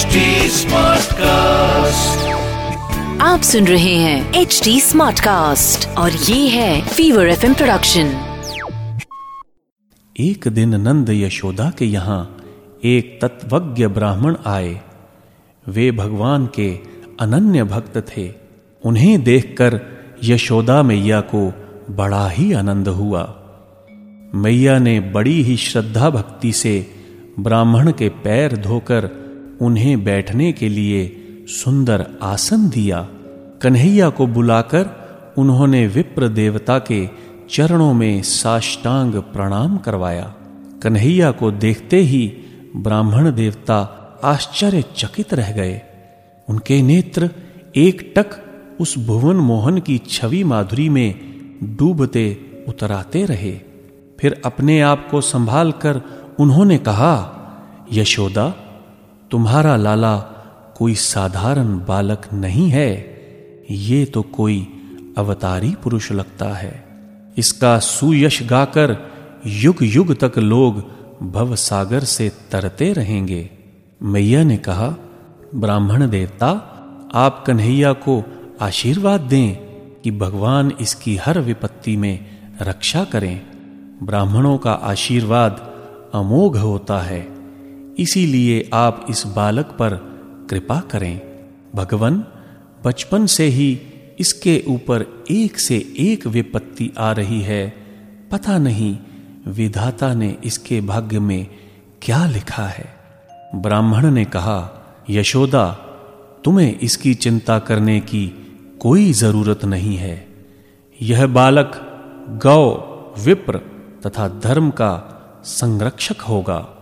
HD Smartcast. आप सुन रहे हैं एच डी स्मार्ट कास्ट और ये है फीवर एफ़ प्रोडक्शन एक दिन नंद यशोदा के यहाँ एक तत्वज्ञ ब्राह्मण आए। वे भगवान के अनन्य भक्त थे। उन्हें देखकर यशोदा मैया को बड़ा ही आनंद हुआ। मैया ने बड़ी ही श्रद्धा भक्ति से ब्राह्मण के पैर धोकर उन्हें बैठने के लिए सुंदर आसन दिया। कन्हैया को बुलाकर उन्होंने विप्र देवता के चरणों में साष्टांग प्रणाम करवाया। कन्हैया को देखते ही ब्राह्मण देवता आश्चर्यचकित रह गए। उनके नेत्र एक टक उस भुवन मोहन की छवि माधुरी में डूबते उतराते रहे। फिर अपने आप को संभाल कर उन्होंने कहा, यशोदा तुम्हारा लाला कोई साधारण बालक नहीं है, ये तो कोई अवतारी पुरुष लगता है। इसका सुयश गाकर युग युग तक लोग भव सागर से तरते रहेंगे। मैया ने कहा, ब्राह्मण देवता, आप कन्हैया को आशीर्वाद दें कि भगवान इसकी हर विपत्ति में रक्षा करें। ब्राह्मणों का आशीर्वाद अमोघ होता है। इसीलिए आप इस बालक पर कृपा करें। भगवान, बचपन से ही इसके ऊपर एक से एक विपत्ति आ रही है। पता नहीं विधाता ने इसके भाग्य में क्या लिखा है। ब्राह्मण ने कहा, यशोदा, तुम्हें इसकी चिंता करने की कोई ज़रूरत नहीं है। यह बालक गौ, विप्र तथा धर्म का संरक्षक होगा।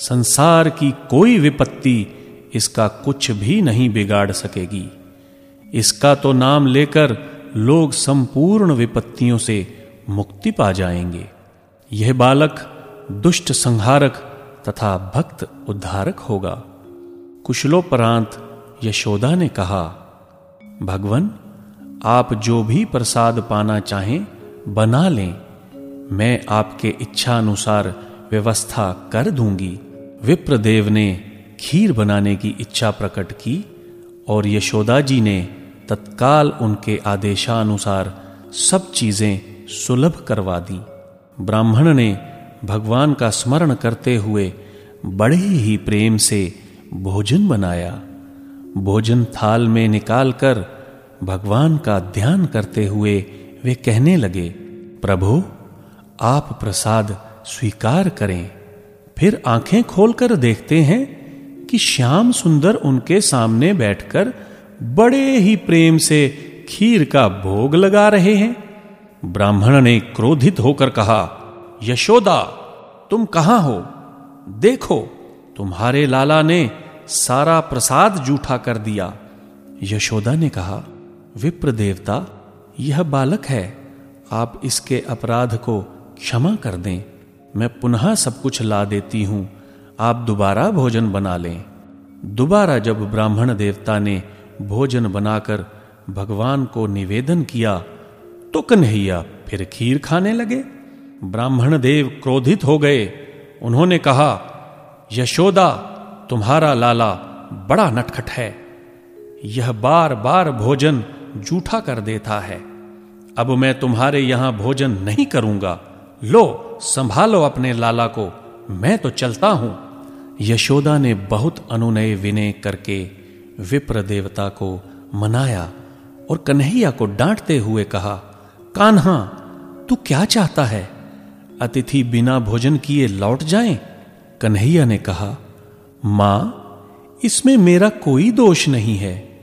संसार की कोई विपत्ति इसका कुछ भी नहीं बिगाड़ सकेगी। इसका तो नाम लेकर लोग संपूर्ण विपत्तियों से मुक्ति पा जाएँगे। यह बालक, दुष्ट संहारक तथा भक्त उद्धारक होगा। कुशलोपरांत यशोदा ने कहा, भगवान, आप जो भी प्रसाद पाना चाहें, बना लें। मैं आपके इच्छा अनुसार व्यवस्था कर दूँगी। विप्रदेव ने खीर बनाने की इच्छा प्रकट की और यशोदा जी ने तत्काल उनके आदेशानुसार सब चीज़ें सुलभ करवा दी। ब्राह्मण ने भगवान का स्मरण करते हुए बड़े ही प्रेम से भोजन बनाया। भोजन थाल में निकालकर भगवान का ध्यान करते हुए वे कहने लगे, प्रभु, आप प्रसाद स्वीकार करें। फिर आँखें खोलकर देखते हैं कि श्याम सुंदर उनके सामने बैठकर बड़े ही प्रेम से खीर का भोग लगा रहे हैं। ब्राह्मण ने क्रोधित होकर कहा, यशोदा, तुम कहाँ हो? देखो, तुम्हारे लाला ने सारा प्रसाद जूठा कर दिया। यशोदा ने कहा, विप्र देवता, यह बालक है, आप इसके अपराध को क्षमा कर दें। मैं पुनः सब कुछ ला देती हूँ। आप दोबारा भोजन बना लें। दोबारा जब ब्राह्मण देवता ने भोजन बनाकर भगवान को निवेदन किया तो कन्हैया फिर खीर खाने लगे। ब्राह्मण देव क्रोधित हो गए। उन्होंने कहा, यशोदा, तुम्हारा लाला बड़ा नटखट है। यह बार बार भोजन जूठा कर देता है। अब मैं तुम्हारे यहाँ भोजन नहीं करूँगा। लो संभालो अपने लाला को, मैं तो चलता हूँ। यशोदा ने बहुत अनुनय विनय करके विप्र देवता को मनाया और कन्हैया को डांटते हुए कहा, कान्हा, तू क्या चाहता है? अतिथि बिना भोजन किए लौट जाएँ? कन्हैया ने कहा, माँ, इसमें मेरा कोई दोष नहीं है।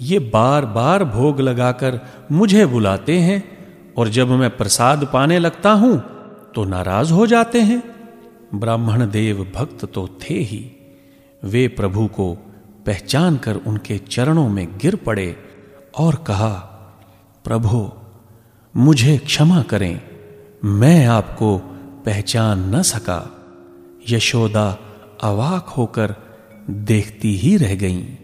ये बार बार भोग लगाकर मुझे बुलाते हैं और जब मैं प्रसाद पाने लगता हूँ तो नाराज़ हो जाते हैं। ब्राह्मण देव भक्त तो थे ही। वे प्रभु को पहचान कर उनके चरणों में गिर पड़े और कहा, प्रभु, मुझे क्षमा करें। मैं आपको पहचान न सका। यशोदा अवाक होकर देखती ही रह गईं।